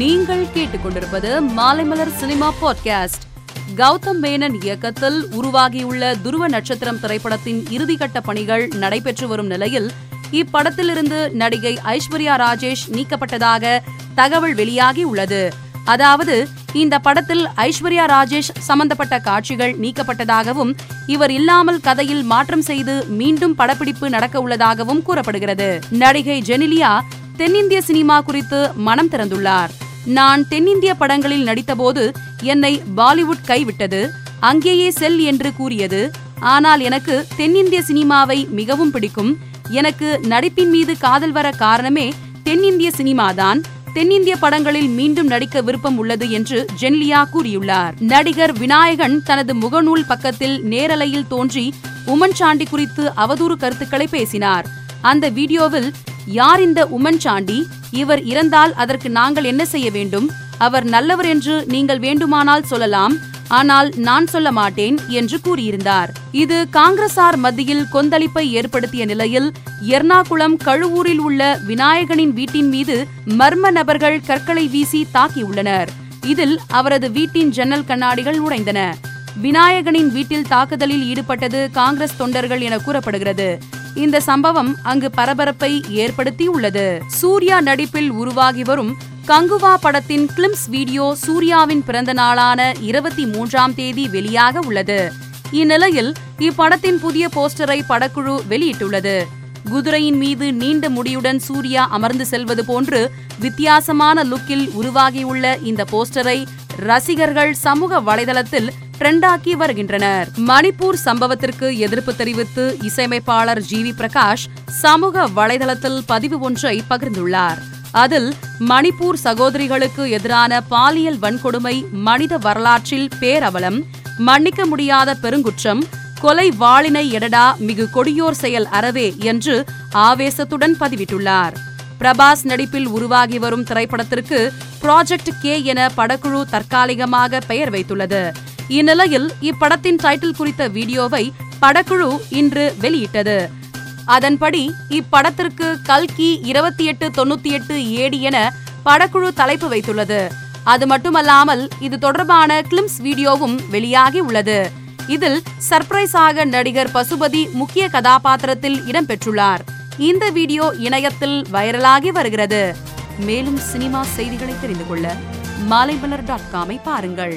நீங்கள் கேட்டுக்கொண்டிருப்பது Maalaimalar cinema podcast Gautham Menon இயக்கத்தில் உருவாகியுள்ள துருவ நட்சத்திரம் திரைப்படத்தின் இறுதிக்கட்ட பணிகள் நடைபெற்று வரும் நிலையில் இப்படத்திலிருந்து நடிகை ஐஸ்வர்யா ராஜேஷ் நீக்கப்பட்டதாக தகவல் வெளியாகி உள்ளது. அதாவது இந்த படத்தில் ஐஸ்வர்யா ராஜேஷ் சம்பந்தப்பட்ட காட்சிகள் நீக்கப்பட்டதாகவும் இவர் இல்லாமல் கதையில் மாற்றம் செய்து மீண்டும் படப்பிடிப்பு நடக்க உள்ளதாகவும் கூறப்படுகிறது. நடிகை ஜெனிலியா தென்னிந்திய சினிமா குறித்து மனம் திறந்துள்ளார். நான் தென்னிந்திய படங்களில் நடித்தபோது என்னை பாலிவுட் கைவிட்டது அங்கேயே செல் என்று கூறியது. ஆனால் எனக்கு தென்னிந்திய சினிமாவை மிகவும் பிடிக்கும். எனக்கு நடிப்பின் மீது காதல் வர காரணமே தென்னிந்திய சினிமாதான். தென்னிந்திய படங்களில் மீண்டும் நடிக்க விருப்பம் உள்ளது என்று ஜென்லியா கூறியுள்ளார். நடிகர் விநாயகன் தனது முகநூல் பக்கத்தில் நேரலையில் தோன்றி உமன் சாண்டி குறித்து அவதூறு கருத்துக்களை பேசினார். அந்த வீடியோவில் யார் இந்த உமன் சாண்டி? இவர் இறந்தால் அதற்கு நாங்கள் என்ன செய்ய வேண்டும்? அவர் நல்லவர் என்று நீங்கள் வேண்டுமானால் சொல்லலாம் ஆனால் நான் சொல்ல மாட்டேன் என்று கூறியிருந்தார். இது காங்கிரசார் மத்தியில் கொந்தளிப்பை ஏற்படுத்திய நிலையில் எர்ணாகுளம் கழுவூரில் உள்ள விநாயகனின் வீட்டின் மீது மர்ம நபர்கள் கற்களை வீசி தாக்கியுள்ளனர் இதில் அவரது வீட்டின் ஜன்னல் கண்ணாடிகள் உடைந்தன. விநாயகனின் வீட்டில் தாக்குதலில் ஈடுபட்டது காங்கிரஸ் தொண்டர்கள் என கூறப்படுகிறது. இந்த சம்பவம் அங்கு பரபரப்பை ஏற்படுத்தியுள்ளது. சூர்யா நடிப்பில் உருவாகி வரும் கங்குவா படத்தின் கிளிம்ஸ் வீடியோ சூர்யாவின் பிறந்த நாளான இருபத்தி மூன்றாம் தேதி வெளியாக உள்ளது. இந்நிலையில் இப்படத்தின் புதிய போஸ்டரை படக்குழு வெளியிட்டுள்ளது. குதிரையின் மீது நீண்ட முடியுடன் சூர்யா அமர்ந்து செல்வது போன்று வித்தியாசமான லுக்கில் உருவாகியுள்ள இந்த போஸ்டரை ரசிகர்கள் சமூக வலைதளத்தில் ட்ரெண்டாக்கி வருகின்றனர். மணிப்பூர் சம்பவத்திற்கு எதிர்ப்பு தெரிவித்து இசையமைப்பாளர் ஜி வி பிரகாஷ் சமூக வலைதளத்தில் பதிவு ஒன்றை பகிர்ந்துள்ளார். அதில் மணிப்பூர் சகோதரிகளுக்கு எதிரான பாலியல் வன்கொடுமை மனித வரலாற்றில் பேரவலம் மன்னிக்க முடியாத பெருங்குற்றம் கொலை வாளினை எடடா மிகு கொடியோர் செயல் அறவே என்று ஆவேசத்துடன் பதிவிட்டுள்ளார். பிரபாஸ் நடிப்பில் உருவாகி வரும் திரைப்படத்திற்கு ப்ராஜெக்ட் கே என படக்குழு தற்காலிகமாக பெயர் வைத்துள்ளது. இந்நிலையில் இப்படத்தின் டைட்டில் குறித்த வீடியோவை படக்குழு இன்று வெளியிட்டது. அதன்படி இப்படத்திற்கு கல்கி இருபத்தி எட்டு தொண்ணூத்தி எட்டு ஏடி என படக்குழு தலைப்பு வைத்துள்ளது. அது மட்டுமல்லாமல் இது தொடர்பான கிளிம்ஸ் வீடியோவும் வெளியாகி உள்ளது. இதில் சர்ப்ரைஸாக நடிகர் பசுபதி முக்கிய கதாபாத்திரத்தில் இடம்பெற்றுள்ளார் இந்த வீடியோ இணையத்தில் வைரலாகி வருகிறது. மேலும் சினிமா செய்திகளை தெரிந்து கொள்ள மாலைமலர் டாட் காமை பாருங்கள்.